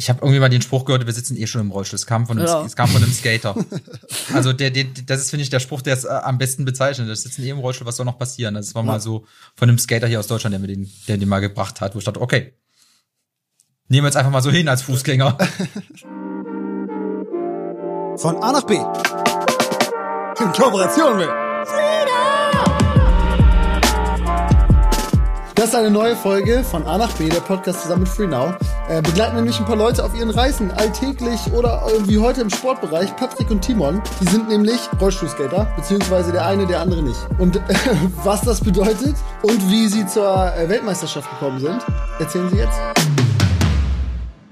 ich habe irgendwie mal den Spruch gehört, wir sitzen eh schon im Rollstuhl. Es kam von einem, Ja. es kam von einem Skater. also der, der, das ist, finde ich, der Spruch, der es äh, am besten bezeichnet. Wir sitzen eh im Rollstuhl, was soll noch passieren? Das war mal so von einem Skater hier aus Deutschland, der mir den, der den mal gebracht hat, wo ich dachte, okay, nehmen wir jetzt einfach mal so hin als Fußgänger. Von A nach B. In Kooperation mit Das ist eine neue Folge von A nach B, der Podcast zusammen mit FreeNow. Äh, begleiten nämlich ein paar Leute auf ihren Reisen, alltäglich oder wie heute im Sportbereich. Patrick und Timon, die sind nämlich Rollstuhlskater, beziehungsweise der eine, der andere nicht. Und äh, was das bedeutet und wie sie zur äh, Weltmeisterschaft gekommen sind, erzählen sie jetzt.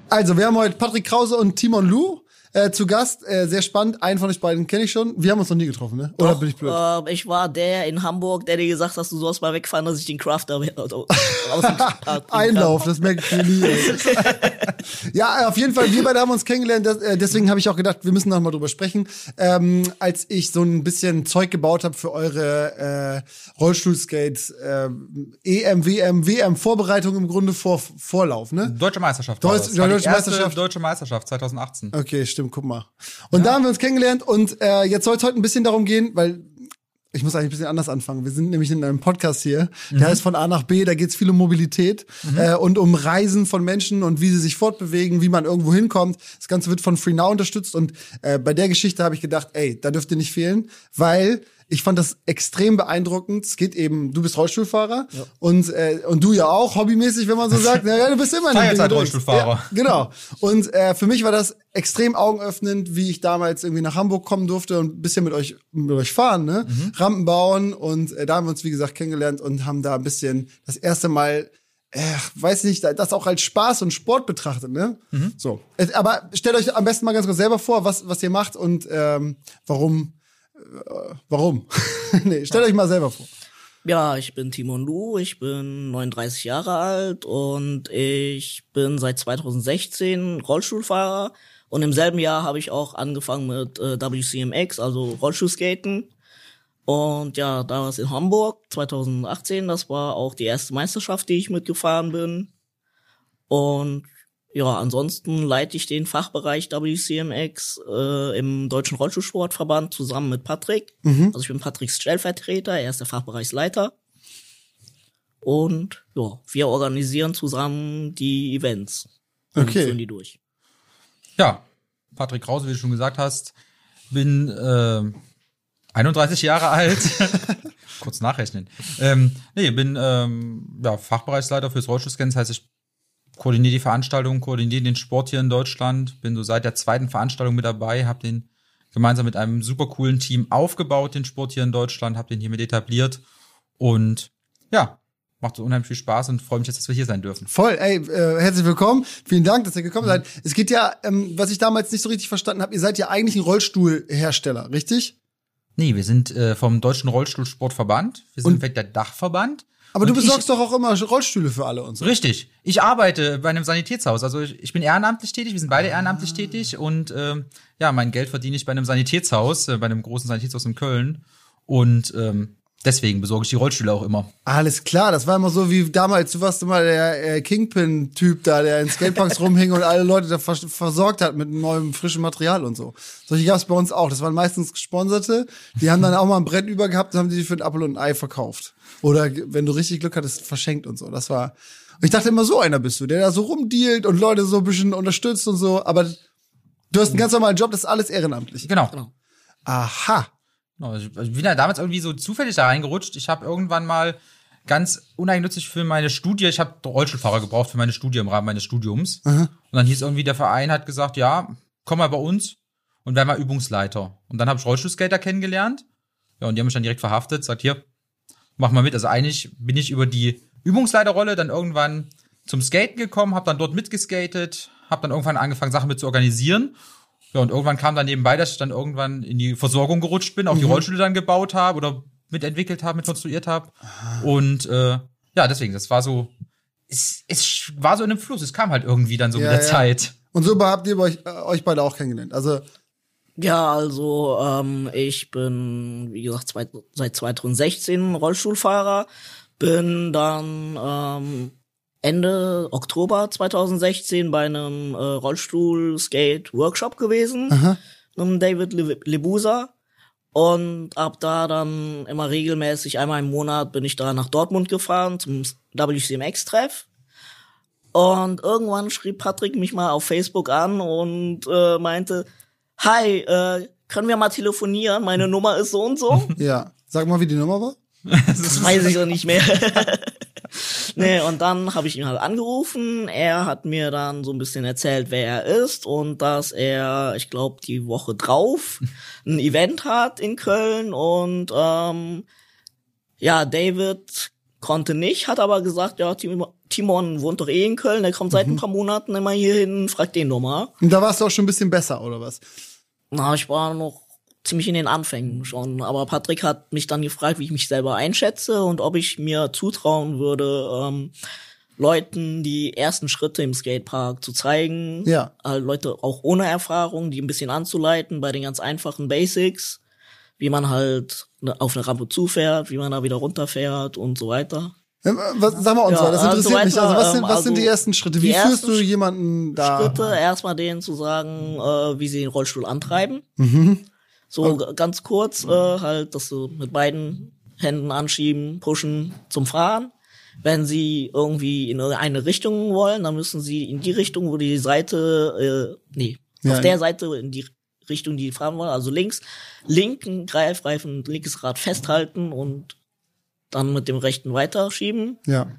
Also, wir haben heute Patrick Krause und Timon Lu äh, zu Gast. Äh, sehr spannend. Einen von euch beiden kenne ich schon. Wir haben uns noch nie getroffen, ne? Oder bin ich blöd? Äh, ich war der in Hamburg, der dir gesagt hat, du sollst mal wegfahren, dass ich den Crafter also, aus dem Einlauf, das merke ich mir nie. Ey. ja, äh, auf jeden Fall, wir beide haben uns kennengelernt, das, äh, deswegen habe ich auch gedacht, wir müssen noch mal drüber sprechen. Ähm, als ich so ein bisschen Zeug gebaut habe für eure äh, Rollstuhlskates, äh, EM, WM, WM-Vorbereitung im Grunde vor Vorlauf, ne? Deutsche Meisterschaft. Deutsch- war das. War die Deutsche erste Meisterschaft. Deutsche Meisterschaft 2018. Okay, stimmt, guck mal. Und da haben wir uns kennengelernt und äh, jetzt soll es heute ein bisschen darum gehen, weil ich muss eigentlich ein bisschen anders anfangen. Wir sind nämlich in einem Podcast hier, der heißt von A nach B, da geht es viel um Mobilität äh, und um Reisen von Menschen und wie sie sich fortbewegen, wie man irgendwo hinkommt. Das Ganze wird von FreeNow unterstützt und äh, bei der Geschichte habe ich gedacht, ey, da dürft ihr nicht fehlen, weil ich fand das extrem beeindruckend. Es geht eben, du bist Rollstuhlfahrer und äh, und du ja auch hobbymäßig, wenn man so sagt. Naja, du bist immer in dem Ding Teilzeit unterwegs. Rollstuhlfahrer. Ja, genau. Und äh, für mich war das extrem augenöffnend, wie ich damals irgendwie nach Hamburg kommen durfte und ein bisschen mit euch mit euch fahren, ne? Rampen bauen und äh, da haben wir uns wie gesagt kennengelernt und haben da ein bisschen das erste Mal äh, weiß nicht, das auch als Spaß und Sport betrachtet, ne? So. Äh, Aber stellt euch am besten mal ganz kurz selber vor, was was ihr macht und ähm, warum warum? nee, stellt euch mal selber vor. Ja, ich bin Timon Lu, ich bin 39 Jahre alt und ich bin seit 2016 Rollstuhlfahrer und im selben Jahr habe ich auch angefangen mit äh, WCMX, also Rollstuhlskaten. Und ja, damals in Hamburg 2018, das war auch die erste Meisterschaft, die ich mitgefahren bin. Und ja, ansonsten leite ich den Fachbereich WCMX äh, im Deutschen Rollstuhlsportverband zusammen mit Patrick. Also ich bin Patricks Stellvertreter, er ist der Fachbereichsleiter. Und ja, wir organisieren zusammen die Events. Und Okay. führen die durch. Ja, Patrick Krause, wie du schon gesagt hast, bin äh, 31 Jahre alt. Kurz nachrechnen. Ähm, nee, bin ähm, ja, Fachbereichsleiter fürs Rollstuhlscan. Das heißt, ich koordiniere die Veranstaltung, koordiniere den Sport hier in Deutschland. Bin so seit der zweiten Veranstaltung mit dabei, habe den gemeinsam mit einem super coolen Team aufgebaut, den Sport hier in Deutschland, habe den hier mit etabliert. Und ja, macht so unheimlich viel Spaß und freue mich jetzt, dass wir hier sein dürfen. Voll, ey, äh, herzlich willkommen. Vielen Dank, dass ihr gekommen seid. Es geht ja, ähm, was ich damals nicht so richtig verstanden habe, ihr seid ja eigentlich ein Rollstuhlhersteller, richtig? Nee, wir sind äh, vom Deutschen Rollstuhlsportverband. Wir sind weg der Dachverband. Aber du Und besorgst doch auch immer Rollstühle für alle und so. Richtig. Ich arbeite bei einem Sanitätshaus. Also ich, ich bin ehrenamtlich tätig, wir sind beide ehrenamtlich tätig und ähm, ja, mein Geld verdiene ich bei einem Sanitätshaus, äh, bei einem großen Sanitätshaus in Köln. Und ähm, deswegen besorge ich die Rollstühle auch immer. Alles klar, das war immer so wie damals, du warst immer der äh, Kingpin-Typ da, der in Skateparks rumhing und alle Leute da vers versorgt hat mit neuem, frischem Material und so. Solche gab's bei uns auch. Das waren meistens Gesponserte. Die haben dann auch mal ein Brett über gehabt und haben die für ein Apfel und ein Ei verkauft. Oder wenn du richtig Glück hattest, verschenkt und so. Das war. Ich dachte immer, so einer bist du, der da so rumdealt und Leute so ein bisschen unterstützt und so. Aber du hast einen ganz normalen Job, das ist alles ehrenamtlich. Genau. Genau. Aha. Genau, Ich ich bin ja damals irgendwie so zufällig da reingerutscht. Ich habe irgendwann mal ganz uneigennützig für meine Studie, ich habe Rollstuhlfahrer gebraucht für meine Studie im Rahmen meines Studiums. Und dann hieß irgendwie, der Verein hat gesagt, ja, komm mal bei uns und wär mal Übungsleiter. Und dann habe ich Rollstuhlskater kennengelernt. Ja, und die haben mich dann direkt verhaftet, sagt hier, mach mal mit. Also eigentlich bin ich über die Übungsleiterrolle dann irgendwann zum Skaten gekommen, habe dann dort mitgeskatet, habe dann irgendwann angefangen, Sachen mit zu organisieren. Ja, und irgendwann kam dann nebenbei, dass ich dann irgendwann in die Versorgung gerutscht bin, auch die Rollstühle dann gebaut habe oder mitentwickelt habe, mit konstruiert habe. Und äh, ja, deswegen, das war so, es, es war so in einem Fluss, es kam halt irgendwie dann so Ja, mit der ja. Zeit. Und so habt ihr euch, äh, euch beide auch kennengelernt. Also, Ja, also ähm, ich bin, wie gesagt, zwei, seit 2016 Rollstuhlfahrer, bin dann ähm, Ende Oktober 2016 bei einem äh, Rollstuhl-Skate-Workshop gewesen, mit dem David Le Lebusa. Und ab da dann immer regelmäßig, einmal im Monat bin ich da nach Dortmund gefahren zum WCMX-Treff. Und irgendwann schrieb Patrick mich mal auf Facebook an und äh, meinte, Hi, äh, können wir mal telefonieren? Meine Nummer ist so und so. Ja. Sag mal, wie die Nummer war. Das weiß ich doch nicht mehr. nee, und dann habe ich ihn halt angerufen. Er hat mir dann so ein bisschen erzählt, wer er ist und dass er, ich glaube, die Woche drauf ein Event hat in Köln und ähm, ja, David konnte nicht, hat aber gesagt, ja, Tim- Timon wohnt doch eh in Köln, der kommt seit ein paar Monaten immer hier hin, fragt den doch mal. Und da warst du auch schon ein bisschen besser, oder was? Na, ich war noch ziemlich in den Anfängen schon. Aber Patrick hat mich dann gefragt, wie ich mich selber einschätze und ob ich mir zutrauen würde, ähm, Leuten die ersten Schritte im Skatepark zu zeigen. Ja. Äh, Leute auch ohne Erfahrung, die ein bisschen anzuleiten bei den ganz einfachen Basics, wie man halt ne- auf eine Rampe zufährt, wie man da wieder runterfährt und so weiter. Ähm, was, sag mal uns Ja, mal, das also interessiert mich. weiter, Also was sind, ähm, was sind die also ersten Schritte? Wie führst du jemanden da? Schritte, erstmal denen zu sagen, äh, wie sie den Rollstuhl antreiben. Mhm. So g- ganz kurz, äh, halt, dass du mit beiden Händen anschieben, pushen zum Fahren. Wenn sie irgendwie in eine Richtung wollen, dann müssen sie in die Richtung, wo die Seite, äh, nee, Ja, auf der ja. Seite in die Richtung, die die fahren wollen, also links, linken Greifreifen, linkes Rad festhalten und dann mit dem rechten weiterschieben. Ja.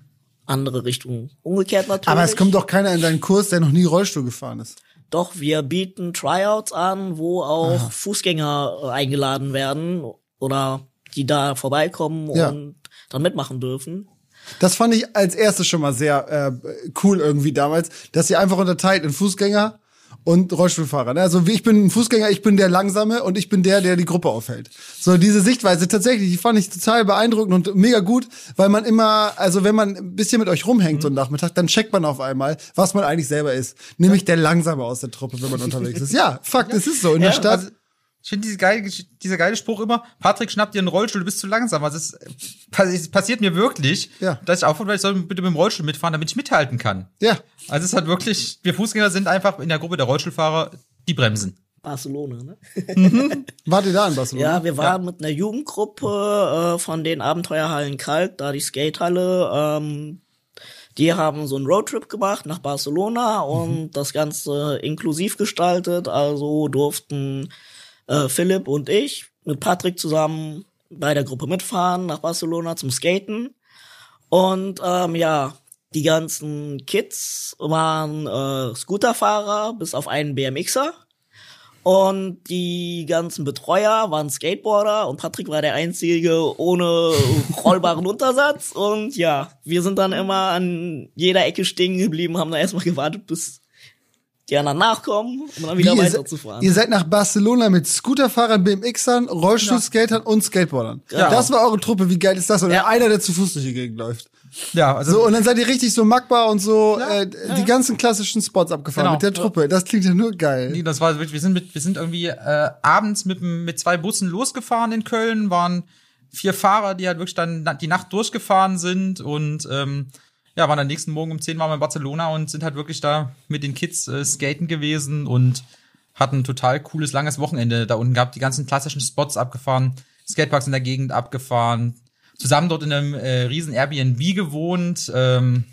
Andere Richtung umgekehrt natürlich. Aber es kommt doch keiner in deinen Kurs, der noch nie Rollstuhl gefahren ist. Doch, wir bieten Tryouts an, wo auch Fußgänger äh, eingeladen werden oder die da vorbeikommen Ja. und dann mitmachen dürfen. Das fand ich als erstes schon mal sehr äh, cool irgendwie damals, dass ihr einfach unterteilt in Fußgänger und Rollstuhlfahrer. Ne? Also wie ich bin ein Fußgänger, ich bin der Langsame und ich bin der, der die Gruppe aufhält. So diese Sichtweise tatsächlich, die fand ich total beeindruckend und mega gut, weil man immer, also wenn man ein bisschen mit euch rumhängt so einen Nachmittag, dann checkt man auf einmal, was man eigentlich selber ist. Nämlich der Langsame aus der Truppe, wenn man unterwegs ist. Ja, Fakt, es ist so. In der Stadt. Ich finde diese geile, dieser geile Spruch immer, Patrick schnappt dir einen Rollstuhl, du bist zu langsam. Also es, pass- es passiert mir wirklich, Ja. dass ich aufhöre, ich soll bitte mit dem Rollstuhl mitfahren, damit ich mithalten kann. ja. Also es hat wirklich, wir Fußgänger sind einfach in der Gruppe der Rollstuhlfahrer die Bremsen. Barcelona, ne? Wart ihr da in Barcelona? Ja, wir waren mit einer Jugendgruppe äh, von den Abenteuerhallen Kalk, da die Skatehalle. Ähm, die haben so einen Roadtrip gemacht nach Barcelona und das Ganze inklusiv gestaltet. Also durften äh, Philipp und ich mit Patrick zusammen bei der Gruppe mitfahren nach Barcelona zum Skaten. Und ähm, ja, die ganzen Kids waren äh, Scooterfahrer, bis auf einen BMXer. Und die ganzen Betreuer waren Skateboarder und Patrick war der Einzige ohne rollbaren Untersatz. Und ja, wir sind dann immer an jeder Ecke stehen geblieben, haben dann erstmal gewartet, bis die anderen nachkommen, um dann wieder Wie, ihr, se- weiterzufahren. ihr seid nach Barcelona mit Scooterfahrern, BMXern, Rollstuhlskatern und Skateboardern. Ja. Das war eure Truppe. Wie geil ist das? Oder Ja. einer, der zu Fuß durch die Gegend läuft. Ja, also So, und dann seid ihr richtig so magbar und so äh, die ganzen klassischen Spots abgefahren Genau. mit der Truppe. Das klingt ja nur geil. Nee, das war wirklich, wir sind mit, wir sind irgendwie äh, abends mit, mit zwei Bussen losgefahren in Köln, waren vier Fahrer, die halt wirklich dann die Nacht durchgefahren sind und ähm, ja, waren am nächsten Morgen um 10 waren wir in Barcelona und sind halt wirklich da mit den Kids äh, skaten gewesen und hatten ein total cooles, langes Wochenende da unten gehabt, die ganzen klassischen Spots abgefahren, Skateparks in der Gegend abgefahren, zusammen dort in einem äh, riesen Airbnb gewohnt. Ähm,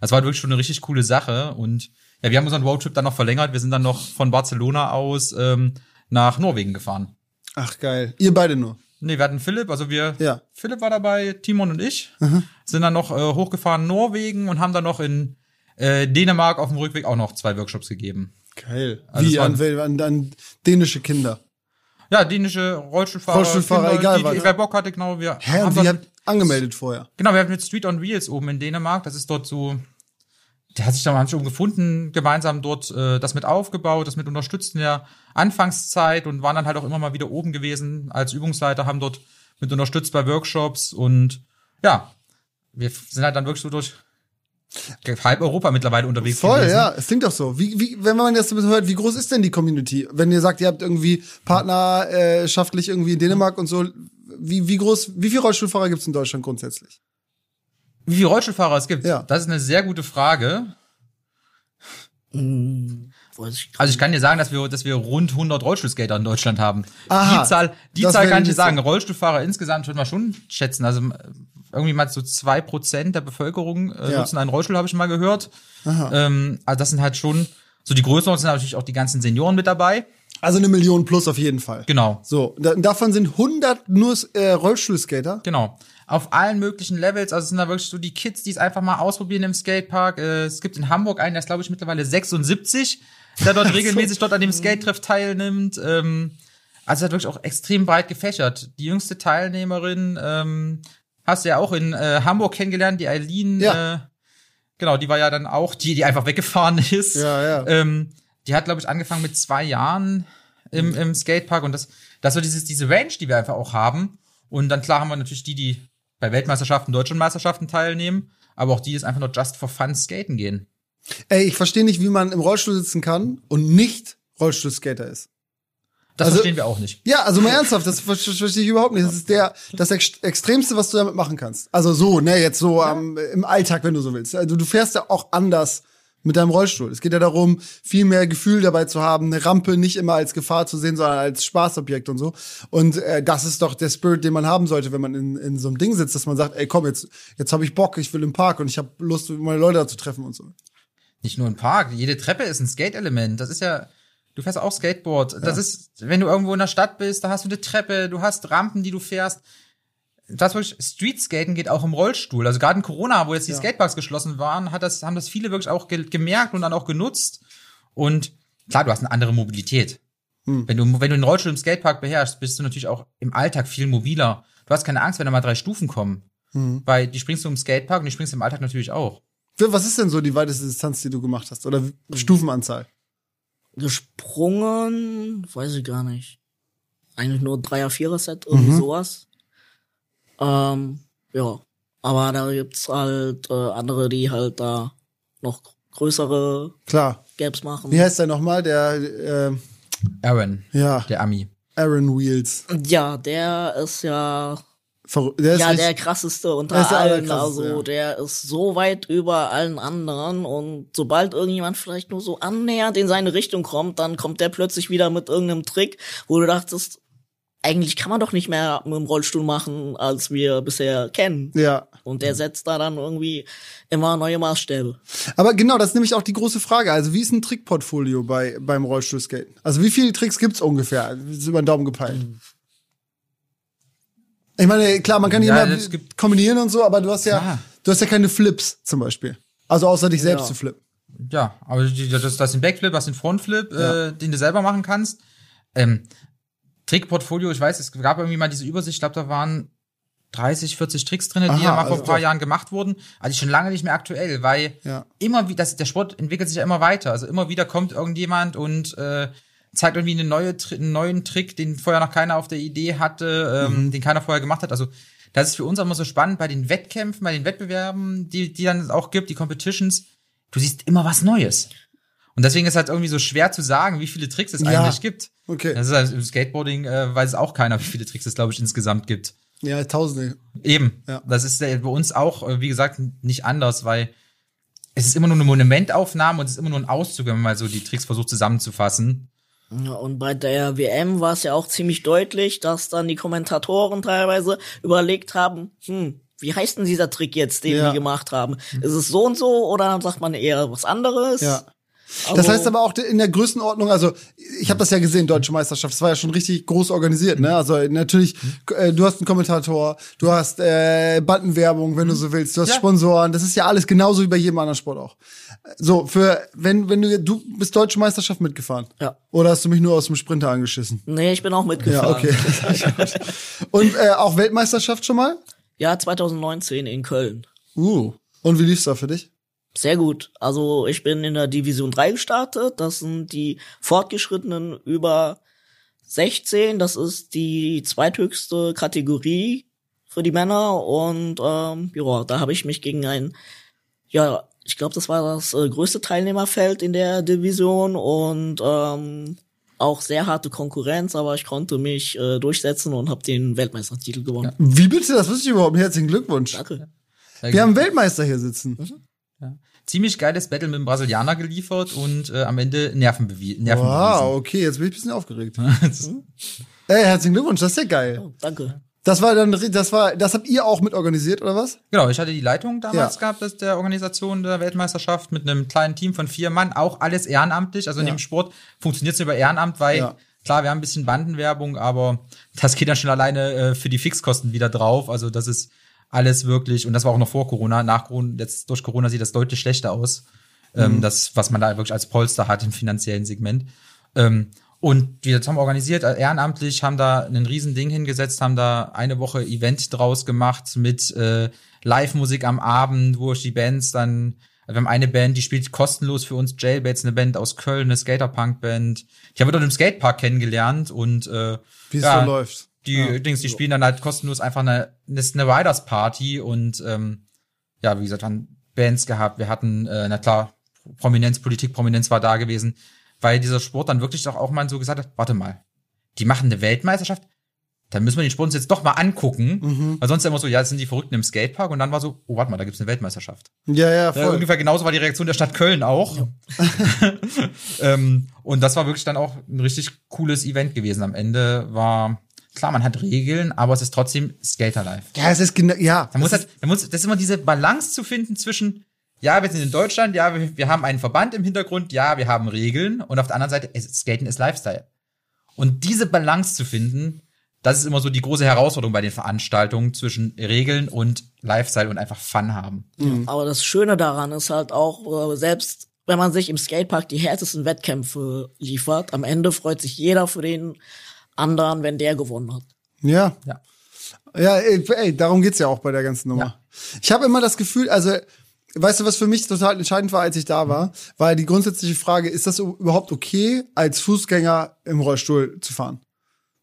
das war wirklich schon eine richtig coole Sache. Und ja, wir haben unseren Roadtrip dann noch verlängert. Wir sind dann noch von Barcelona aus ähm, nach Norwegen gefahren. Ach geil. Ihr beide nur. Nee, wir hatten Philipp, also wir, Ja. Philipp war dabei, Timon und ich, sind dann noch äh, hochgefahren Norwegen und haben dann noch in äh, Dänemark auf dem Rückweg auch noch zwei Workshops gegeben. Geil. Also Wie an, an, an dänische Kinder. Ja, dänische Rollstuhlfahrer, Rollstuhlfahrer, Kinder, egal die, was. wer Bock hatte, genau, wir Hä, haben wie habt angemeldet vorher? Genau, wir hatten mit Street on Wheels oben in Dänemark. Das ist dort so, der hat sich da haben sich oben gefunden, gemeinsam dort äh, das mit aufgebaut, das mit unterstützt in der Anfangszeit und waren dann halt auch immer mal wieder oben gewesen als Übungsleiter, haben dort mit unterstützt bei Workshops und ja, wir sind halt dann wirklich so durch halb Europa mittlerweile unterwegs Voll, gewesen. ja. Es klingt doch so. Wie, wie, wenn man das so hört, wie groß ist denn die Community? Wenn ihr sagt, ihr habt irgendwie partnerschaftlich irgendwie in Dänemark und so, wie, wie groß, wie viele Rollstuhlfahrer gibt's in Deutschland grundsätzlich? Wie viele Rollstuhlfahrer es gibt? Ja. Das ist eine sehr gute Frage. Hm, ich Also ich kann dir sagen, dass wir, dass wir rund 100 Rollstuhlskater in Deutschland haben. Aha, die Zahl, die Zahl kann ich dir sagen. Rollstuhlfahrer insgesamt würde man schon schätzen. Also äh, irgendwie mal so zwei Prozent der Bevölkerung äh, Ja. nutzen einen Rollstuhl, habe ich mal gehört. Ähm, also das sind halt schon so die Größeren sind natürlich auch die ganzen Senioren mit dabei. Also eine Million plus auf jeden Fall. Genau. So, da, davon sind 100 nur äh, Rollstuhlskater. Genau. Auf allen möglichen Levels, also es sind da wirklich so die Kids, die es einfach mal ausprobieren im Skatepark. Äh, es gibt in Hamburg einen, der ist glaube ich mittlerweile 76, der dort regelmäßig dort an dem Skate-Treff teilnimmt. Ähm, also hat wirklich auch extrem breit gefächert. Die jüngste Teilnehmerin ähm, hast du ja auch in äh, Hamburg kennengelernt, die Eileen. Ja. Äh, genau, die war ja dann auch die, die einfach weggefahren ist. Ja, ja. Ähm, die hat, glaube ich, angefangen mit zwei Jahren im, im Skatepark und das, das war dieses, diese Range, die wir einfach auch haben. Und dann klar haben wir natürlich die, die bei Weltmeisterschaften, deutschen Meisterschaften teilnehmen, aber auch die, die einfach nur just for fun skaten gehen. Ey, ich verstehe nicht, wie man im Rollstuhl sitzen kann und nicht Rollstuhlskater ist. Das Also- verstehen wir auch nicht. Ja, also mal ernsthaft, das ver- verstehe ich überhaupt nicht. Das ist der das Ex Extremste, was du damit machen kannst. Also so, ne, jetzt so am im Alltag, wenn du so willst. Also du fährst ja auch anders mit deinem Rollstuhl. Es geht ja darum, viel mehr Gefühl dabei zu haben, eine Rampe nicht immer als Gefahr zu sehen, sondern als Spaßobjekt und so. Und äh, das ist doch der Spirit, den man haben sollte, wenn man in, in so einem Ding sitzt, dass man sagt, ey, komm, jetzt jetzt habe ich Bock, ich will im Park und ich habe Lust, meine Leute da zu treffen und so. Nicht nur im Park. Jede Treppe ist ein Skate-Element. Das ist ja, du fährst auch Skateboard. Das ist, wenn du irgendwo in der Stadt bist, da hast du eine Treppe, du hast Rampen, die du fährst. Das wirklich, Streetskaten geht auch im Rollstuhl. Also gerade in Corona, wo jetzt die Ja. Skateparks geschlossen waren, hat das, haben das viele wirklich auch ge gemerkt und dann auch genutzt. Und klar, du hast eine andere Mobilität. Hm. Wenn du, wenn du den Rollstuhl im Skatepark beherrschst, bist du natürlich auch im Alltag viel mobiler. Du hast keine Angst, wenn da mal drei Stufen kommen. Hm. Weil die springst du im Skatepark und die springst du im Alltag natürlich auch. Was ist denn so die weiteste Distanz, die du gemacht hast? Oder Stufenanzahl? Gesprungen, weiß ich gar nicht. Eigentlich nur Dreier, Vierer Set, irgendwie Mhm. sowas. Ähm, ja. Aber da gibt's halt äh, andere, die halt da noch größere Klar. Gaps machen. Wie heißt der nochmal? Der, äh, Aaron, ja, der Ami. Aaron Wheels. Ja, der ist ja Verrü- Der ist ja der krasseste unter Der allen. Also ja. der ist so weit über allen anderen und sobald irgendjemand vielleicht nur so annähernd in seine Richtung kommt, dann kommt der plötzlich wieder mit irgendeinem Trick, wo du dachtest, eigentlich kann man doch nicht mehr mit dem Rollstuhl machen, als wir bisher kennen. Ja. Und der setzt da dann irgendwie immer neue Maßstäbe. Aber genau, das ist nämlich auch die große Frage. Also, wie ist ein Trickportfolio bei, beim Rollstuhlskaten? Also, wie viele Tricks gibt's ungefähr? Das ist über den Daumen gepeilt. Ich meine, klar, man kann die Ja, immer es gibt- kombinieren und so, aber du hast ja, Klar. du hast ja keine Flips zum Beispiel. Also, außer dich selbst Ja. zu flippen. Ja, aber die- das, das ist ein Backflip, das ist ein Frontflip, Ja. äh, den du selber machen kannst. Ähm, Trickportfolio, ich weiß, es gab irgendwie mal diese Übersicht, ich glaube, da waren 30, 40 Tricks drin, die Aha, ja mal vor also ein paar doch. Jahren gemacht wurden. Also schon lange nicht mehr aktuell, weil Ja. immer wie das, der Sport entwickelt sich ja immer weiter. Also immer wieder kommt irgendjemand und äh, zeigt irgendwie eine neue, einen neuen Trick, den vorher noch keiner auf der Idee hatte, Mhm. ähm, den keiner vorher gemacht hat. Also das ist für uns auch immer so spannend bei den Wettkämpfen, bei den Wettbewerben, die, die dann auch gibt, die Competitions. Du siehst immer was Neues. Und deswegen ist halt irgendwie so schwer zu sagen, wie viele Tricks es Ja. eigentlich gibt. Okay. Das ist halt im Skateboarding, äh, weiß es auch keiner, wie viele Tricks es, glaube ich, insgesamt gibt. Ja, tausende. Eben. Ja. Das ist bei uns auch, äh, wie gesagt, nicht anders, weil es ist immer nur eine Momentaufnahme und es ist immer nur ein Auszug, wenn man mal so die Tricks versucht zusammenzufassen. Ja, und bei der WM war es ja auch ziemlich deutlich, dass dann die Kommentatoren teilweise überlegt haben, hm, wie heißt denn dieser Trick jetzt, den Ja. die gemacht haben? Ist es so und so oder dann sagt man eher was anderes? Ja. Das heißt aber auch in der Größenordnung, also ich habe das ja gesehen, Deutsche Meisterschaft, das war ja schon richtig groß organisiert, ne? Also natürlich, äh, du hast einen Kommentator, du hast äh, Bandenwerbung, wenn du so willst, du hast Ja. Sponsoren, das ist ja alles genauso wie bei jedem anderen Sport auch. So, für, wenn, wenn du, du bist Deutsche Meisterschaft mitgefahren. Ja. Oder hast du mich nur aus dem Sprinter angeschissen? Nee, ich bin auch Ja, mitgefahren. okay. Und äh, auch Weltmeisterschaft schon mal? Ja, 2019 in Köln. Uh. Und wie lief's da für dich? Sehr gut. Also ich bin in der Division 3 gestartet. Das sind die Fortgeschrittenen über 16. Das ist die zweithöchste Kategorie für die Männer. Und ähm, ja, da habe ich mich gegen ein, ja, ich glaube, das war das äh, größte Teilnehmerfeld in der Division und ähm, auch sehr harte Konkurrenz, aber ich konnte mich äh, durchsetzen und habe den Weltmeistertitel gewonnen. Wie bitte? Das wusste ich überhaupt. Herzlichen Glückwunsch. Danke. Wir haben einen Weltmeister hier sitzen. Ziemlich geiles Battle mit dem Brasilianer geliefert und äh, am Ende Nerven, bewie Nerven Wow, okay, jetzt bin ich ein bisschen aufgeregt. Ey, herzlichen Glückwunsch, das ist ja geil. Oh, danke. Das war dann, das war, das habt ihr auch mit organisiert, oder was? Genau, ich hatte die Leitung damals Ja. gehabt des der Organisation der Weltmeisterschaft mit einem kleinen Team von vier Mann, auch alles ehrenamtlich. Also in Ja. dem Sport funktioniert es über Ehrenamt, weil Ja. klar, wir haben ein bisschen Bandenwerbung, aber das geht dann schon alleine äh, für die Fixkosten wieder drauf. Also das ist alles wirklich, und das war auch noch vor Corona, nach Corona, jetzt durch Corona sieht das deutlich schlechter aus. Mhm. Ähm, das, was man da wirklich als Polster hat im finanziellen Segment. Ähm, und wir haben organisiert, äh, ehrenamtlich, haben da ein Riesending hingesetzt, haben da eine Woche Event draus gemacht mit äh, Live-Musik am Abend, wo die Bands dann, wir haben eine Band, die spielt kostenlos für uns Jailbaits, eine Band aus Köln, eine Skaterpunk-Band. Ich habe dort im Skatepark kennengelernt und äh, Wie es ja, so läuft. Die Ja. Dings, die spielen dann halt kostenlos einfach eine, eine, Riders Party und ähm, ja, wie gesagt, haben Bands gehabt. Wir hatten, äh, na klar, Prominenz, Politik, Prominenz war da gewesen, weil dieser Sport dann wirklich doch auch mal so gesagt hat, warte mal, die machen eine Weltmeisterschaft, dann müssen wir den Sport uns jetzt doch mal angucken, Mhm. weil sonst immer so, ja, das sind die Verrückten im Skatepark und dann war so, oh, warte mal, da gibt's eine Weltmeisterschaft. Ja, ja, Ja, voll. ungefähr genauso war die Reaktion der Stadt Köln auch. ähm, und das war wirklich dann auch ein richtig cooles Event gewesen. Am Ende war, klar, man hat Regeln, aber es ist trotzdem Skater Life. Ja, es ist genau, ja. Da muss das halt, da muss, das ist immer diese Balance zu finden zwischen, ja, wir sind in Deutschland, ja, wir, wir haben einen Verband im Hintergrund, ja, wir haben Regeln und auf der anderen Seite, es, Skaten ist Lifestyle. Und diese Balance zu finden, das ist immer so die große Herausforderung bei den Veranstaltungen zwischen Regeln und Lifestyle und einfach Fun haben. Aber das Schöne daran ist halt auch, äh, selbst wenn man sich im Skatepark die härtesten Wettkämpfe liefert, am Ende freut sich jeder für den anderen, wenn der gewonnen hat. Ja. Ja. Ja, ey, ey, darum geht's ja auch bei der ganzen Nummer. Ja. Ich habe immer das Gefühl, also weißt du, was für mich total entscheidend war, als ich da war, war die grundsätzliche Frage, ist das überhaupt okay, als Fußgänger im Rollstuhl zu fahren?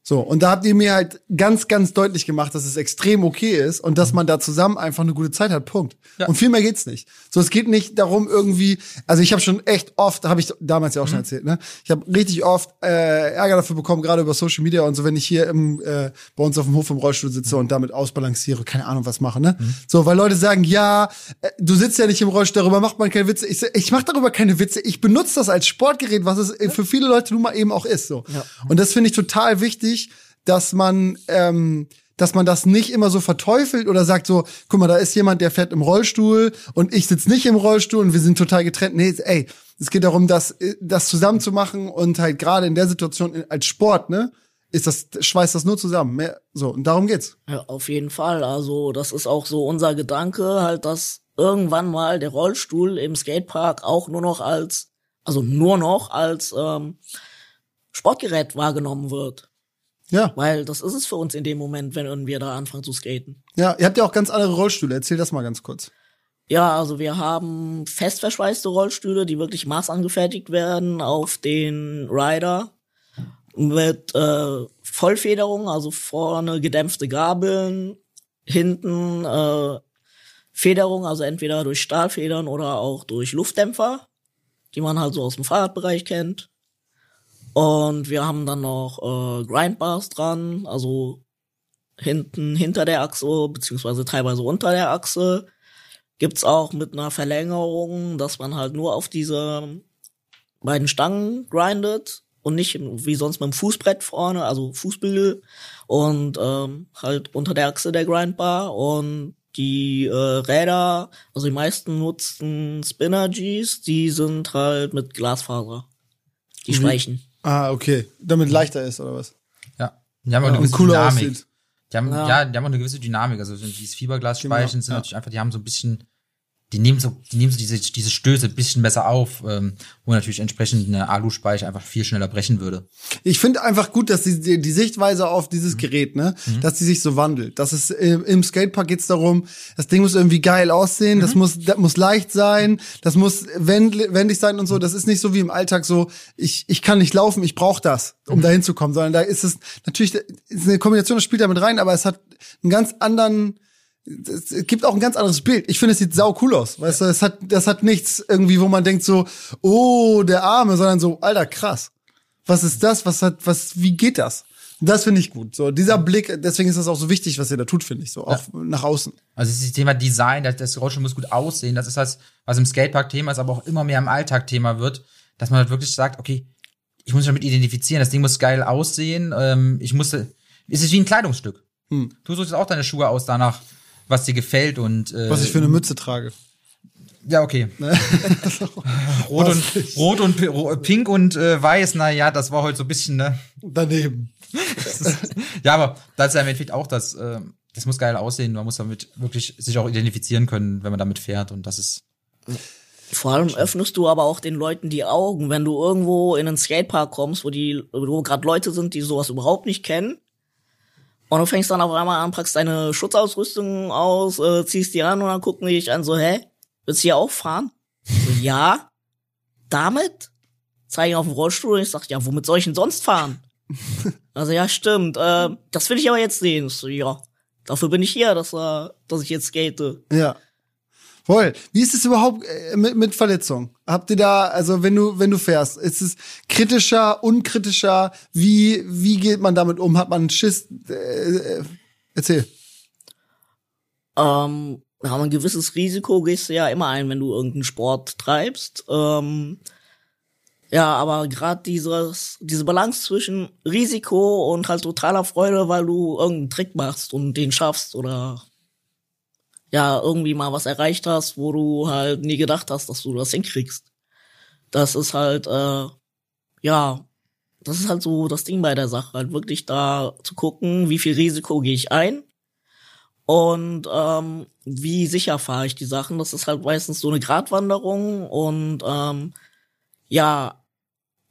So, und da habt ihr mir halt ganz, ganz deutlich gemacht, dass es extrem okay ist und dass man da zusammen einfach eine gute Zeit hat. Punkt. Ja. Und viel mehr geht's nicht. So, es geht nicht darum, irgendwie, also ich habe schon echt oft, habe ich damals ja auch schon erzählt, ne? Ich habe richtig oft äh, Ärger dafür bekommen, gerade über Social Media und so, wenn ich hier im, äh, bei uns auf dem Hof im Rollstuhl sitze und damit ausbalanciere, keine Ahnung was mache, ne? So, weil Leute sagen, ja, äh, du sitzt ja nicht im Rollstuhl, darüber macht man keine Witze. Ich, ich mache darüber keine Witze. Ich benutze das als Sportgerät, was es äh, für viele Leute nun mal eben auch ist. So. Und das finde ich total wichtig, dass man ähm, dass man das nicht immer so verteufelt oder sagt so, guck mal, da ist jemand, der fährt im Rollstuhl und ich sitz nicht im Rollstuhl und wir sind total getrennt. Nee, ey, es geht darum, das, äh, das zusammen zu machen und halt gerade in der Situation als Sport, ne, ist das, schweißt das nur zusammen. Mehr, so, und darum geht's. Ja, auf jeden Fall. Also das ist auch so unser Gedanke, halt, dass irgendwann mal der Rollstuhl im Skatepark auch nur noch als, also nur noch als ähm, Sportgerät wahrgenommen wird. Ja, Weil das ist es für uns in dem Moment, wenn wir da anfangen zu skaten. ja, ihr habt ja auch ganz andere Rollstühle. Erzähl das mal ganz kurz. Ja, also wir haben fest verschweißte Rollstühle, die wirklich maßangefertigt werden auf den Rider mit äh, Vollfederung, also vorne gedämpfte Gabeln, hinten äh, Federung, also entweder durch Stahlfedern oder auch durch Luftdämpfer, die man halt so aus dem Fahrradbereich kennt. Und wir haben dann noch äh, Grindbars dran, also hinten hinter der Achse, beziehungsweise teilweise unter der Achse. Gibt's auch mit einer Verlängerung, dass man halt nur auf diese beiden Stangen grindet und nicht wie sonst mit dem Fußbrett vorne, also Fußbügel und ähm, halt unter der Achse der Grindbar und die äh, Räder, also die meisten nutzen Spinnergies, die sind halt mit Glasfaser. Die speichen. Ah, okay. Damit leichter ist, oder was? Ja. Die haben auch Ja, eine und gewisse Dynamik. aussieht. Die haben, Ja. ja. die haben auch eine gewisse Dynamik. Also dieses Fiberglasspeichen Genau, sind ja. natürlich einfach, die haben so ein bisschen, die nehmen so, die nehmen so diese, diese Stöße ein bisschen besser auf, ähm, wo natürlich entsprechend eine Aluspeiche einfach viel schneller brechen würde. Ich finde einfach gut, dass die, die, die Sichtweise auf dieses Gerät, ne, dass die sich so wandelt. Das ist äh, im Skatepark geht's darum, das Ding muss irgendwie geil aussehen, das muss das muss leicht sein, das muss wend, wendig sein und so. Das ist nicht so wie im Alltag so, ich ich kann nicht laufen, ich brauche das, um dahin zu kommen, sondern da ist es natürlich ist eine Kombination, das spielt damit rein, aber es hat einen ganz anderen es gibt auch ein ganz anderes Bild. Ich finde, es sieht sau cool aus. Weißt du, es hat, das hat nichts irgendwie, wo man denkt so, oh, der Arme, sondern so, alter, krass. Was ist das? Was hat, was, wie geht das? Das finde ich gut. So, dieser Blick, deswegen ist das auch so wichtig, was ihr da tut, finde ich, so, auch nach außen. Also das Thema Design, das, das Rollstuhl muss gut aussehen. Das ist das, was im Skatepark Thema ist, aber auch immer mehr im Alltag Thema wird, dass man halt wirklich sagt, okay, ich muss mich damit identifizieren, das Ding muss geil aussehen. Ähm, ich musste, es ist wie ein Kleidungsstück. Hm. Du suchst auch deine Schuhe aus danach, was dir gefällt und äh, Was ich für eine Mütze trage. ja okay. Rot und Rot und Ro- Pink und äh, Weiß, na ja, das war heute so ein bisschen ne. Daneben. Ja, aber das ist ja im Endeffekt auch das. Äh, das muss geil aussehen. Man muss damit wirklich sich auch identifizieren können, wenn man damit fährt und das ist Vor allem öffnest du aber auch den Leuten die Augen, wenn du irgendwo in einen Skatepark kommst, wo die, wo gerade Leute sind, die sowas überhaupt nicht kennen. Und du fängst dann auf einmal an, packst deine Schutzausrüstung aus, äh, ziehst die an und dann gucken die dich an so, hä? Willst du hier auch fahren? So, ja. Damit? Zeige ich auf dem Rollstuhl und ich sag, ja, womit soll ich denn sonst fahren? Also ja, stimmt. Äh, das will ich aber jetzt sehen. Ich So, ja, dafür bin ich hier, dass, äh, dass ich jetzt skate. Ja. Voll. Wie ist es überhaupt äh, mit, mit Verletzungen? Habt ihr da, also wenn du, wenn du fährst, ist es kritischer, unkritischer? Wie, wie geht man damit um? Hat man Schiss? Äh, äh, erzähl. Ähm, ja, ein gewisses Risiko gehst du ja immer ein, wenn du irgendeinen Sport treibst. Ähm, ja, aber gerade dieses, diese Balance zwischen Risiko und halt totaler Freude, weil du irgendeinen Trick machst und den schaffst oder ja, irgendwie mal was erreicht hast, wo du halt nie gedacht hast, dass du das hinkriegst. Das ist halt, äh, ja, das ist halt so das Ding bei der Sache, halt wirklich da zu gucken, wie viel Risiko gehe ich ein und ähm, wie sicher fahre ich die Sachen. Das ist halt meistens so eine Gratwanderung und ähm, ja,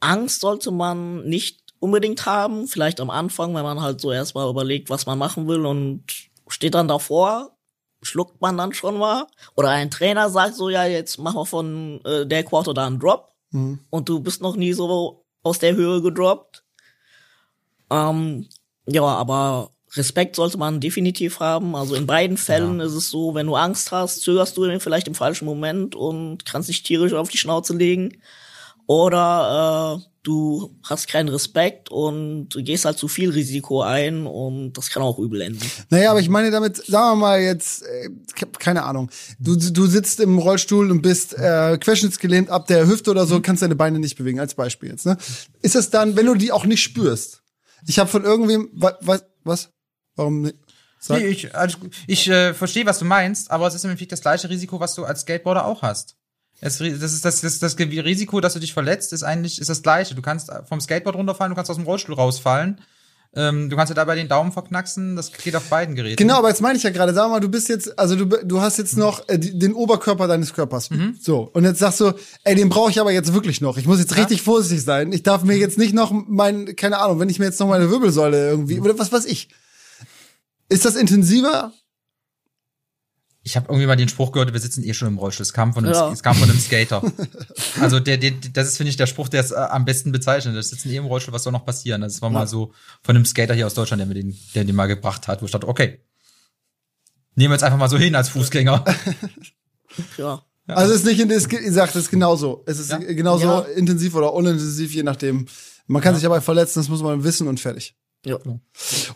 Angst sollte man nicht unbedingt haben. Vielleicht am Anfang, wenn man halt so erstmal überlegt, was man machen will und steht dann davor, schluckt man dann schon mal. Oder ein Trainer sagt so, ja, jetzt machen wir von äh, der Quarter da einen Drop Mhm. und du bist noch nie so aus der Höhe gedroppt. Ähm, ja, aber Respekt sollte man definitiv haben. Also in beiden Fällen ist es so, wenn du Angst hast, zögerst du vielleicht im falschen Moment und kannst dich tierisch auf die Schnauze legen. Oder äh, du hast keinen Respekt und du gehst halt zu viel Risiko ein und das kann auch übel enden. Naja, aber ich meine damit, sagen wir mal jetzt, äh, ich hab keine Ahnung, du, du sitzt im Rollstuhl und bist äh, querschnittsgelähmt ab der Hüfte oder so, kannst deine Beine nicht bewegen, als Beispiel jetzt. Ne? Ist es dann, wenn du die auch nicht spürst? Ich habe von irgendwem, was, was, was? Warum nicht? Sag. Nee, ich, also, ich äh, verstehe, was du meinst, aber es ist im Endeffekt das gleiche Risiko, was du als Skateboarder auch hast. Es, das ist das, das, das Risiko, dass du dich verletzt, ist eigentlich ist das gleiche. Du kannst vom Skateboard runterfallen, du kannst aus dem Rollstuhl rausfallen. Ähm, du kannst ja dabei den Daumen verknacksen, das geht auf beiden Geräten. Genau, aber jetzt meine ich ja gerade, sag mal, du bist jetzt, also du, du hast jetzt noch äh, den Oberkörper deines Körpers. So. Und jetzt sagst du, ey, den brauche ich aber jetzt wirklich noch. Ich muss jetzt richtig vorsichtig sein. Ich darf mir jetzt nicht noch mein, keine Ahnung, wenn ich mir jetzt noch meine Wirbelsäule irgendwie, oder was weiß ich. Ist das intensiver? Ich habe irgendwie mal den Spruch gehört, wir sitzen eh schon im Rollstuhl. Es kam von einem, Ja. es kam von einem Skater. also der, der, das ist, finde ich, der Spruch, der es äh, am besten bezeichnet. Wir sitzen eh im Rollstuhl, was soll noch passieren? Das war mal so von einem Skater hier aus Deutschland, der mir den, der den mal gebracht hat, wo ich dachte, okay. Nehmen wir jetzt einfach mal so hin als Fußgänger. Ja. Also es ist nicht, es, ihr sagt, es ist genauso. Es ist Ja. genauso Ja. intensiv oder unintensiv, je nachdem. Man kann sich dabei verletzen, das muss man wissen und fertig. Ja.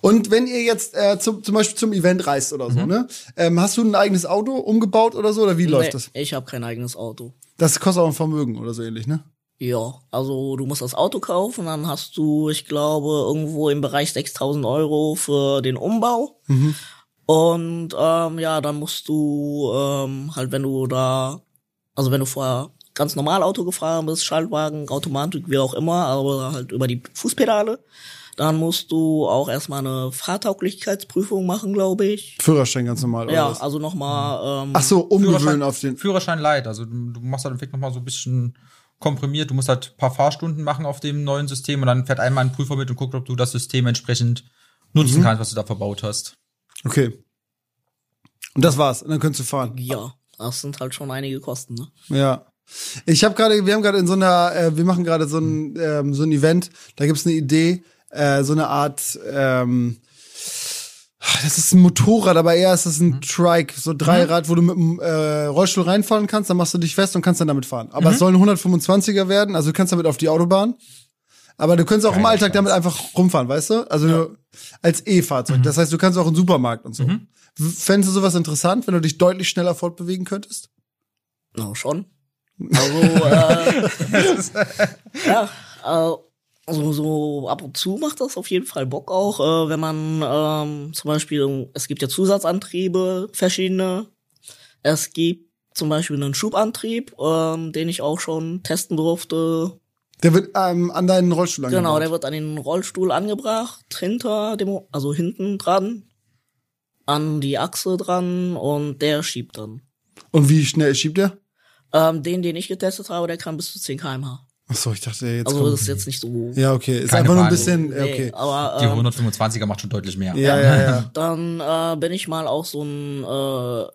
Und wenn ihr jetzt äh, zum, zum Beispiel zum Event reist oder so, ne? Ähm, hast du ein eigenes Auto umgebaut oder so? Oder wie läuft Nee, das? Ich habe kein eigenes Auto. Das kostet auch ein Vermögen oder so ähnlich, ne? Ja, also du musst das Auto kaufen, dann hast du, ich glaube, irgendwo im Bereich 6000 Euro für den Umbau. Und ähm, ja, dann musst du ähm, halt, wenn du da, also wenn du vorher ganz normal Auto gefahren bist, Schaltwagen, Automatik, wie auch immer, aber halt über die Fußpedale, dann musst du auch erstmal eine Fahrtauglichkeitsprüfung machen, glaube ich. Führerschein ganz normal. Ja, was? also nochmal, ähm, Ach so, umgewöhnen auf den. Führerschein light. Also du, du machst halt im Endeffekt noch mal so ein bisschen komprimiert. Du musst halt ein paar Fahrstunden machen auf dem neuen System und dann fährt einmal ein Prüfer mit und guckt, ob du das System entsprechend nutzen kannst, was du da verbaut hast. Okay. Und das war's. Und dann könntest du fahren. ja, das sind halt schon einige Kosten, ne? Ja. Ich habe gerade, wir haben gerade in so einer, äh, wir machen gerade so ein ähm, so ein Event. Da gibt's eine Idee, äh, so eine Art. Ähm, das ist ein Motorrad, aber eher ist das ein Trike, so Dreirad, wo du mit dem äh, Rollstuhl reinfahren kannst, dann machst du dich fest und kannst dann damit fahren. Aber es sollen 125er werden, also du kannst damit auf die Autobahn. Aber du könntest auch im Keine Alltag Chance. damit einfach rumfahren, weißt du? Also als E-Fahrzeug. Mhm. Das heißt, du kannst auch in den Supermarkt und so. Fändest du sowas interessant, wenn du dich deutlich schneller fortbewegen könntest? Na, schon. Also, äh, ja, also so ab und zu macht das auf jeden Fall Bock auch, äh, wenn man ähm, zum Beispiel, es gibt ja Zusatzantriebe, verschiedene. Es gibt zum Beispiel einen Schubantrieb, ähm, den ich auch schon testen durfte. Der wird ähm, an deinen Rollstuhl Genau, angebaut. der wird an den Rollstuhl angebracht, hinter dem, also hinten dran, an die Achse dran und der schiebt dann. Und wie schnell schiebt der? Ähm, den, den ich getestet habe, der kann bis zu 10 km/h. Ach so, ich dachte jetzt Also kommt. das ist jetzt nicht so. Ja, okay. Ist einfach nur ein bisschen, ja, Nee, okay. aber Die ähm, 125er macht schon deutlich mehr. Ja, ja, ja. dann äh, bin ich mal auch so ein äh,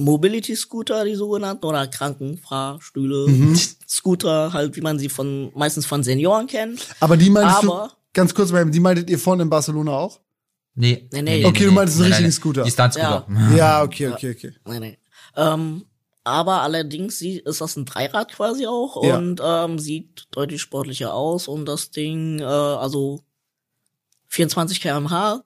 Mobility Scooter, die sogenannten, oder Krankenfahrstühle, Mhm. Scooter, halt, wie man sie von meistens von Senioren kennt. Aber die meintest Aber- du, ganz kurz, die meintet ihr vorne in Barcelona auch? Nee. Nee, nee. Okay, du meinst einen richtigen Scooter. Die Stunt-Scooter. Ja, okay, okay, okay. Nee, nee. Ähm, aber allerdings sie- ist das ein Dreirad quasi auch Ja. und ähm, sieht deutlich sportlicher aus und das Ding, äh, also 24 km/h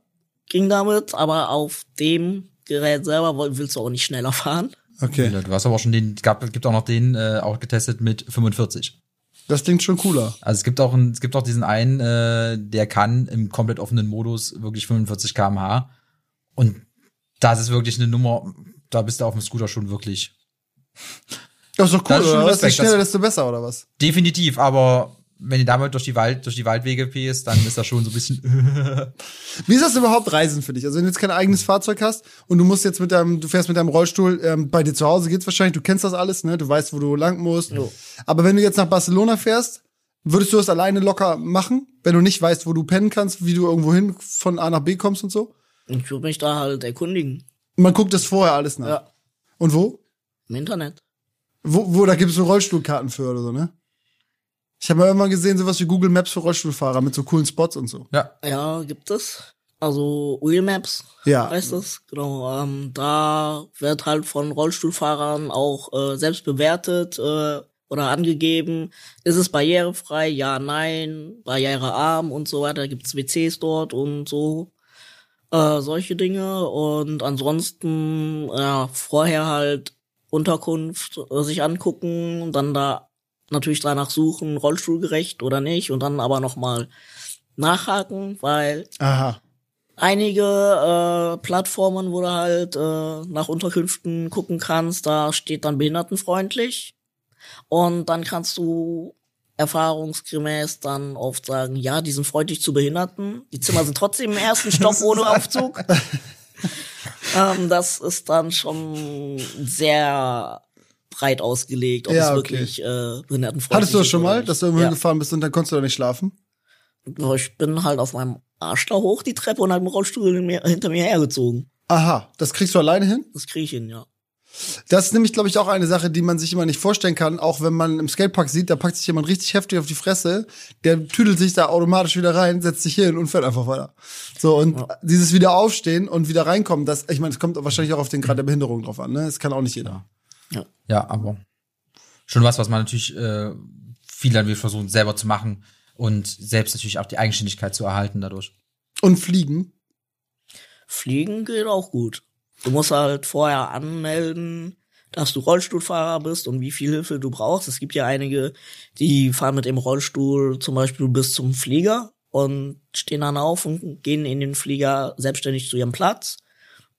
ging damit, aber auf dem Gerät selber willst du auch nicht schneller fahren. Okay. Du hast aber auch schon den, gab, gibt auch noch den, äh, auch getestet mit 45. Das klingt schon cooler. Also es gibt auch, ein, es gibt auch diesen einen, äh, der kann im komplett offenen Modus wirklich 45 km/h. Und das ist wirklich eine Nummer, da bist du auf dem Scooter schon wirklich Das ist doch cool, Das ist oder? was? Je schneller, desto besser, oder was? definitiv, aber wenn ihr damit durch die Wald, durch die Waldwege pest, dann ist das schon so ein bisschen, Wie ist das überhaupt Reisen für dich? Also wenn du jetzt kein eigenes Fahrzeug hast und du musst jetzt mit deinem, du fährst mit deinem Rollstuhl, ähm, bei dir zu Hause geht's wahrscheinlich, du kennst das alles, ne? Du weißt, wo du lang musst. Jo. Aber wenn du jetzt nach Barcelona fährst, würdest du das alleine locker machen, wenn du nicht weißt, wo du pennen kannst, wie du irgendwo hin von A nach B kommst und so? Ich würde mich da halt erkundigen. Man guckt das vorher alles nach. Ja, Und wo? Im Internet. Wo, wo da gibt's so Rollstuhlkarten für oder so, ne? Ich habe mal irgendwann gesehen, sowas wie Google Maps für Rollstuhlfahrer mit so coolen Spots und so. ja. Ja, gibt es. Also Wheel Maps Ja. heißt das. Genau. Ähm, da wird halt von Rollstuhlfahrern auch äh, selbst bewertet äh, oder angegeben, ist es barrierefrei, ja, nein, barrierearm und so weiter. Gibt's WCs dort und so. Äh, solche Dinge. Und ansonsten, ja, vorher halt Unterkunft äh, sich angucken und dann da natürlich danach suchen, rollstuhlgerecht oder nicht und dann aber nochmal nachhaken, weil Aha. einige äh, Plattformen, wo du halt äh, nach Unterkünften gucken kannst, da steht dann behindertenfreundlich. Und dann kannst du erfahrungsgemäß dann oft sagen, ja, die sind freundlich zu Behinderten. Die Zimmer sind trotzdem im ersten Stock ohne Aufzug. ähm, das ist dann schon sehr breit ausgelegt, ob Ja, es okay. wirklich äh, behindertenfreundlich Hattest du das schon mal, dass du irgendwo ja. hingefahren bist und dann konntest du da nicht schlafen? Ich bin halt auf meinem Arsch da hoch die Treppe und hab den Rollstuhl hinter mir hergezogen. Aha, das kriegst du alleine hin? Das krieg ich hin, ja. Das ist nämlich, glaube ich, auch eine Sache, die man sich immer nicht vorstellen kann, auch wenn man im Skatepark sieht, da packt sich jemand richtig heftig auf die Fresse, der tüdelt sich da automatisch wieder rein, setzt sich hin und fährt einfach weiter. So, und dieses wieder aufstehen und wieder reinkommen, das, ich meine, es kommt wahrscheinlich auch auf den Grad der Behinderung drauf an, ne? Das kann auch nicht jeder. Ja, aber schon was, was man natürlich äh, viel dann will versuchen selber zu machen und selbst natürlich auch die Eigenständigkeit zu erhalten dadurch. Und fliegen. Fliegen geht auch gut. Du musst halt vorher anmelden, dass du Rollstuhlfahrer bist und wie viel Hilfe du brauchst. Es gibt ja einige, die fahren mit dem Rollstuhl zum Beispiel bis zum Flieger und stehen dann auf und gehen in den Flieger selbstständig zu ihrem Platz.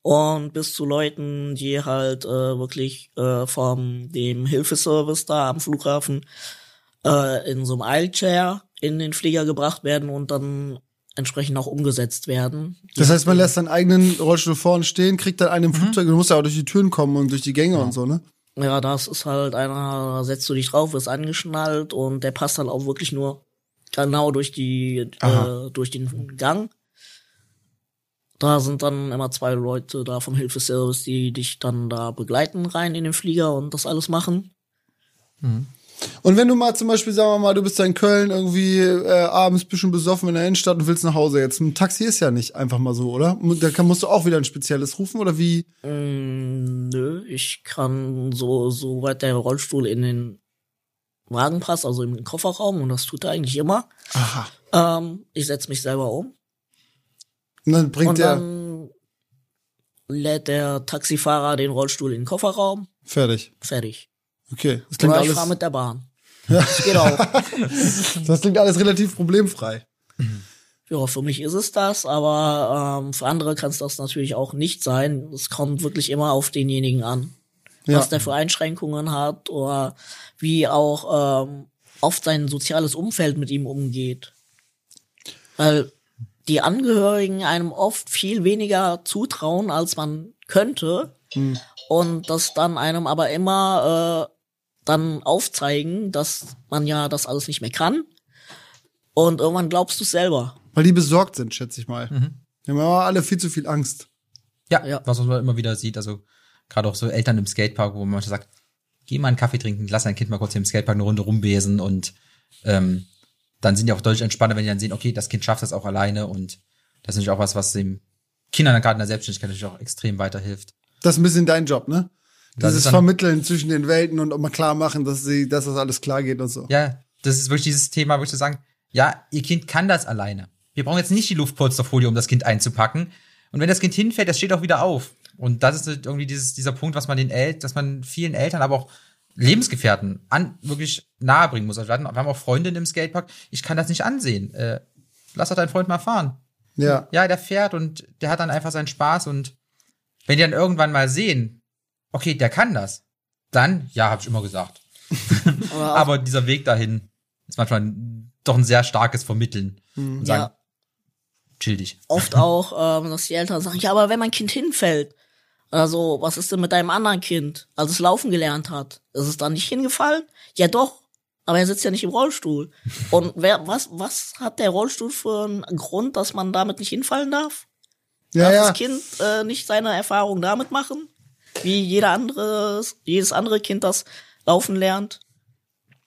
Und bis zu Leuten, die halt äh, wirklich äh, vom dem Hilfeservice da am Flughafen äh, in so einem Eilchair in den Flieger gebracht werden und dann entsprechend auch umgesetzt werden. Das heißt, man lässt seinen eigenen Rollstuhl vorne stehen, kriegt dann einen im Flugzeug, du musst ja auch durch die Türen kommen und durch die Gänge und so, ne? Ja, das ist halt einer, da setzt du dich drauf, wirst angeschnallt und der passt dann auch wirklich nur genau durch die, äh, durch den Gang. Da sind dann immer zwei Leute da vom Hilfeservice, die dich dann da begleiten rein in den Flieger und das alles machen. Und wenn du mal zum Beispiel, sagen wir mal, du bist da in Köln irgendwie äh, abends bisschen besoffen in der Innenstadt und willst nach Hause jetzt. Ein Taxi ist ja nicht einfach mal so, oder? Da kann, musst du auch wieder ein spezielles rufen oder wie? Mm, nö, ich kann so, so weit der Rollstuhl in den Wagenpass, also im Kofferraum, und das tut er eigentlich immer. Aha. Ähm, ich setze mich selber um. Und dann bringt Und er dann lädt der Taxifahrer den Rollstuhl in den Kofferraum. fertig. Fertig. Okay. Das klingt Oder ich alles, fahre mit der Bahn. Das geht auch. das klingt alles relativ problemfrei. Ja, für mich ist es das, aber ähm, für andere kann es das natürlich auch nicht sein. Es kommt wirklich immer auf denjenigen an, Ja. was der für Einschränkungen hat oder wie auch ähm, oft sein soziales Umfeld mit ihm umgeht. Weil die Angehörigen einem oft viel weniger zutrauen, als man könnte. Und das dann einem aber immer äh, dann aufzeigen, dass man ja das alles nicht mehr kann. Und irgendwann glaubst du selber. Weil die besorgt sind, schätze ich mal. Mhm. Die haben aber alle viel zu viel Angst. Ja, Ja. was man immer wieder sieht, also gerade auch so Eltern im Skatepark, wo man manchmal sagt, geh mal einen Kaffee trinken, lass dein Kind mal kurz hier im Skatepark eine Runde rumbesen und ähm, dann sind die auch deutlich entspannter, wenn die dann sehen, okay, das Kind schafft das auch alleine und das ist natürlich auch was, was dem Kindern dann gerade in der Selbstständigkeit natürlich auch extrem weiterhilft. Das ist ein bisschen dein Job, ne? Das Dieses Vermitteln zwischen den Welten und auch mal klar machen, dass sie, dass das alles klar geht und so. Ja, das ist wirklich dieses Thema, wo ich so sagen, ja, ihr Kind kann das alleine. Wir brauchen jetzt nicht die Luftpolsterfolie, um das Kind einzupacken. Und wenn das Kind hinfällt, das steht auch wieder auf. Und das ist irgendwie dieses, dieser Punkt, was man den Eltern, dass man vielen Eltern, aber auch Lebensgefährten an, wirklich nahe bringen muss. Also wir, hatten, wir haben auch Freundinnen im Skatepark, ich kann das nicht ansehen. Äh, lass doch deinen Freund mal fahren. Ja. Ja, der fährt und der hat dann einfach seinen Spaß und wenn die dann irgendwann mal sehen, okay, der kann das, dann, ja, habe ich immer gesagt. Aber dieser Weg dahin ist manchmal doch ein sehr starkes Vermitteln und sagen, ja, chill dich. oft auch, ähm, dass die Eltern sagen, ja, aber wenn mein Kind hinfällt, also was ist denn mit deinem anderen Kind, als es laufen gelernt hat? Ist es dann nicht hingefallen? Ja doch, aber er sitzt ja nicht im Rollstuhl. Und wer, was, was hat der Rollstuhl für einen Grund, dass man damit nicht hinfallen darf? Ja, Darf ja. das Kind äh, nicht seine Erfahrung damit machen? Wie jeder andere, jedes andere Kind das laufen lernt?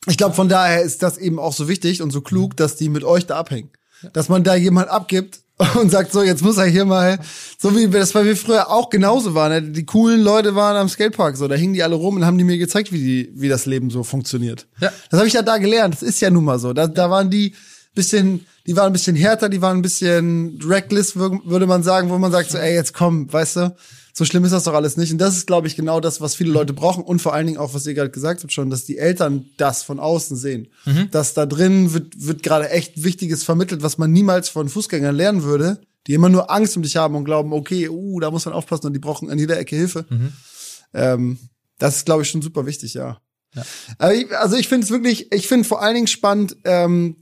Ich glaube, von daher ist das eben auch so wichtig und so klug, dass die mit euch da abhängen. Dass man da jemand abgibt und sagt, so, jetzt muss er hier mal, so wie das bei mir früher auch genauso war. Ne? Die coolen Leute waren am Skatepark so, da hingen die alle rum und haben die mir gezeigt, wie, die, wie das Leben so funktioniert. Ja. Das habe ich ja da gelernt. Das ist ja nun mal so. Da, da waren die bisschen, die waren ein bisschen härter, die waren ein bisschen reckless, wür- würde man sagen, wo man sagt so, ey, jetzt komm, weißt du, so schlimm ist das doch alles nicht. Und das ist, glaube ich, genau das, was viele Leute brauchen und vor allen Dingen auch, was ihr gerade gesagt habt schon, dass die Eltern das von außen sehen. Dass da drin wird, wird gerade echt Wichtiges vermittelt, was man niemals von Fußgängern lernen würde, die immer nur Angst um dich haben und glauben, okay, uh, da muss man aufpassen und die brauchen an jeder Ecke Hilfe. Ähm, das ist, glaube ich, schon super wichtig, ja. Ich, also ich finde es wirklich, ich finde vor allen Dingen spannend ähm,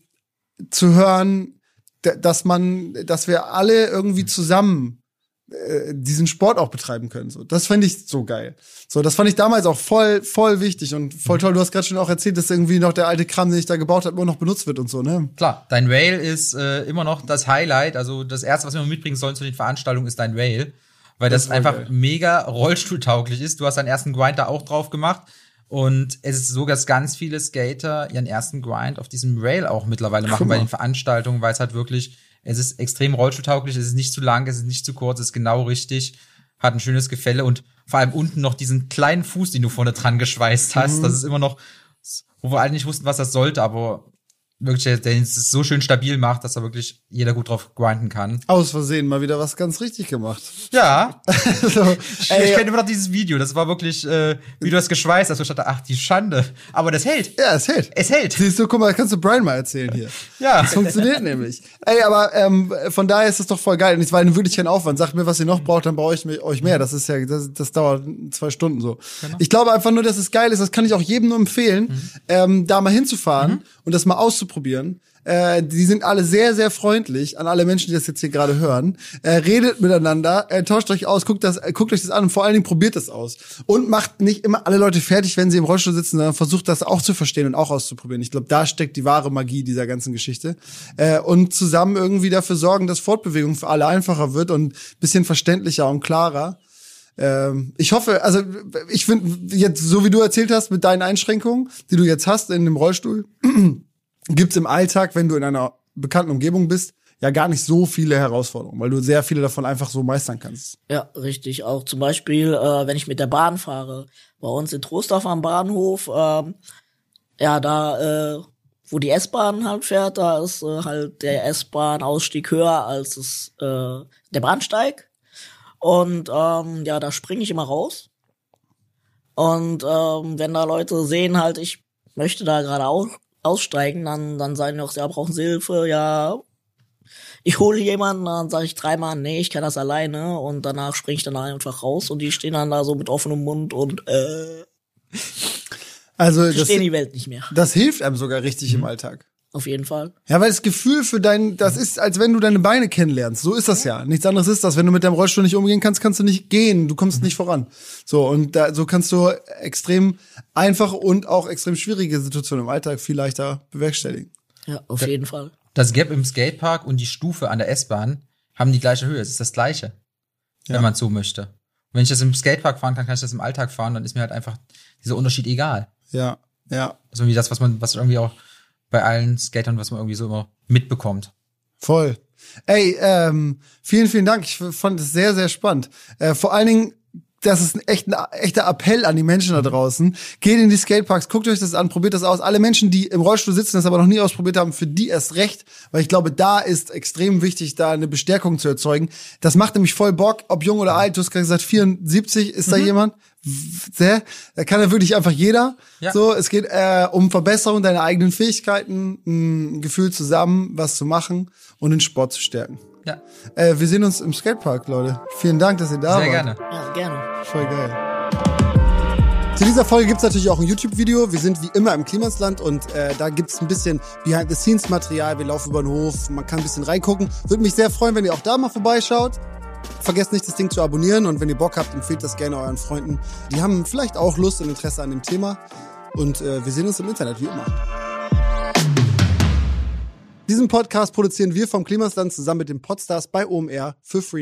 zu hören, dass man, dass wir alle irgendwie zusammen äh, diesen Sport auch betreiben können. So, das finde ich so geil. So, das fand ich damals auch voll, voll wichtig und voll toll. Du hast gerade schon auch erzählt, dass irgendwie noch der alte Kram, den ich da gebaut habe, immer noch benutzt wird und so, ne? Klar, dein Rail ist äh, immer noch das Highlight. Also das erste, was wir mitbringen sollen zu den Veranstaltungen, ist dein Rail. Weil das, Das einfach geil. mega rollstuhltauglich ist. Du hast deinen ersten Grind da auch drauf gemacht. Und es ist so, dass ganz viele Skater ihren ersten Grind auf diesem Rail auch mittlerweile machen bei den Veranstaltungen, weil es halt wirklich, es ist extrem rollstuhltauglich, es ist nicht zu lang, es ist nicht zu kurz, es ist genau richtig, hat ein schönes Gefälle und vor allem unten noch diesen kleinen Fuß, den du vorne dran geschweißt hast. Das ist immer noch, wo wir alle nicht wussten, was das sollte, aber wirklich, der, es so schön stabil macht, dass da wirklich jeder gut drauf grinden kann. Aus Versehen mal wieder was ganz richtig gemacht. Ja, so, ich, ey, ich kenne immer noch dieses Video. Das war wirklich, äh, wie du das geschweißt hast. wo Ich dachte, ach, die Schande. Aber das hält. ja, es hält. Es hält. Siehst du, guck mal, kannst du Brian mal erzählen hier. Ja. Das funktioniert nämlich. Ey, aber ähm, von daher ist es doch voll geil. Und es war wirklich kein Aufwand. Sagt mir, was ihr noch braucht, dann brauche ich euch mehr. Das ist ja, das, das dauert zwei Stunden so. Ich glaube einfach nur, dass es geil ist. Das kann ich auch jedem nur empfehlen, ähm, da mal hinzufahren und das mal auszuprobieren. Äh, die sind alle sehr, sehr freundlich an alle Menschen, die das jetzt hier gerade hören. Äh, redet miteinander, äh, tauscht euch aus, guckt, das, äh, guckt euch das an und vor allen Dingen probiert das aus. Und macht nicht immer alle Leute fertig, wenn sie im Rollstuhl sitzen, sondern versucht das auch zu verstehen und auch auszuprobieren. Ich glaube, da steckt die wahre Magie dieser ganzen Geschichte. Äh, und zusammen irgendwie dafür sorgen, dass Fortbewegung für alle einfacher wird und bisschen verständlicher und klarer. Ähm, ich hoffe, also ich finde, jetzt, so wie du erzählt hast, mit deinen Einschränkungen, die du jetzt hast in dem Rollstuhl, gibt's im Alltag, wenn du in einer bekannten Umgebung bist, ja gar nicht so viele Herausforderungen, weil du sehr viele davon einfach so meistern kannst. Ja, richtig. Auch zum Beispiel, äh, wenn ich mit der Bahn fahre. Bei uns in Trostorf am Bahnhof ähm, ja, da, äh, wo die S-Bahn halt fährt, da ist äh, halt der S-Bahn-Ausstieg höher als es, äh, der Bahnsteig. Und ähm, ja, da springe ich immer raus. Und ähm, wenn da Leute sehen halt, ich möchte da gerade aussteigen, dann, dann sagen die auch, ja, brauchen Sie Hilfe, ja. Ich hole jemanden, dann sage ich dreimal, nee, ich kann das alleine und danach springe ich dann einfach raus und die stehen dann da so mit offenem Mund und äh, Also das, verstehen die Welt nicht mehr. das hilft einem sogar richtig im Alltag. Auf jeden Fall. Ja, weil das Gefühl für dein, das ist, als wenn du deine Beine kennenlernst. So ist das ja. Nichts anderes ist das. Wenn du mit deinem Rollstuhl nicht umgehen kannst, kannst du nicht gehen. Du kommst nicht voran. So, und da, so kannst du extrem einfach und auch extrem schwierige Situationen im Alltag viel leichter bewerkstelligen. Ja, auf jeden Fall. Das Gap im Skatepark und die Stufe an der S-Bahn haben die gleiche Höhe. Es ist das gleiche, Ja. wenn man so möchte. Und wenn ich das im Skatepark fahren kann, kann ich das im Alltag fahren, dann ist mir halt einfach dieser Unterschied egal. Ja, ja, ist irgendwie das, was man, was irgendwie auch bei allen Skatern, was man irgendwie so immer mitbekommt. voll. Ey, ähm, vielen, vielen Dank. Ich fand es sehr, sehr spannend. Äh, vor allen Dingen, das ist ein, echt, ein echter Appell an die Menschen da draußen. Geht in die Skateparks, guckt euch das an, probiert das aus. Alle Menschen, die im Rollstuhl sitzen, das aber noch nie ausprobiert haben, für die erst recht, weil ich glaube, da ist extrem wichtig, da eine Bestärkung zu erzeugen. Das macht nämlich voll Bock, ob jung oder alt. Du hast gerade gesagt, 74, ist da jemand? Sehr. Da kann ja wirklich einfach jeder. Ja. So, es geht äh, um Verbesserung deiner eigenen Fähigkeiten, ein Gefühl zusammen, was zu machen und den Sport zu stärken. Ja, Äh, wir sehen uns im Skatepark, Leute. Vielen Dank, dass ihr da sehr wart. gerne. Ja, gerne. Voll geil. Zu dieser Folge gibt's natürlich auch ein YouTube-Video. Wir sind wie immer im Klimasland und äh, da gibt's ein bisschen Behind-the-Scenes-Material. Wir laufen über den Hof, man kann ein bisschen reingucken. Würde mich sehr freuen, wenn ihr auch da mal vorbeischaut. Vergesst nicht, das Ding zu abonnieren und wenn ihr Bock habt, empfehlt das gerne euren Freunden. Die haben vielleicht auch Lust und Interesse an dem Thema. Und äh, wir sehen uns im Internet, wie immer. Diesen Podcast produzieren wir vom Klimasland zusammen mit den Podstars bei OMR für Free.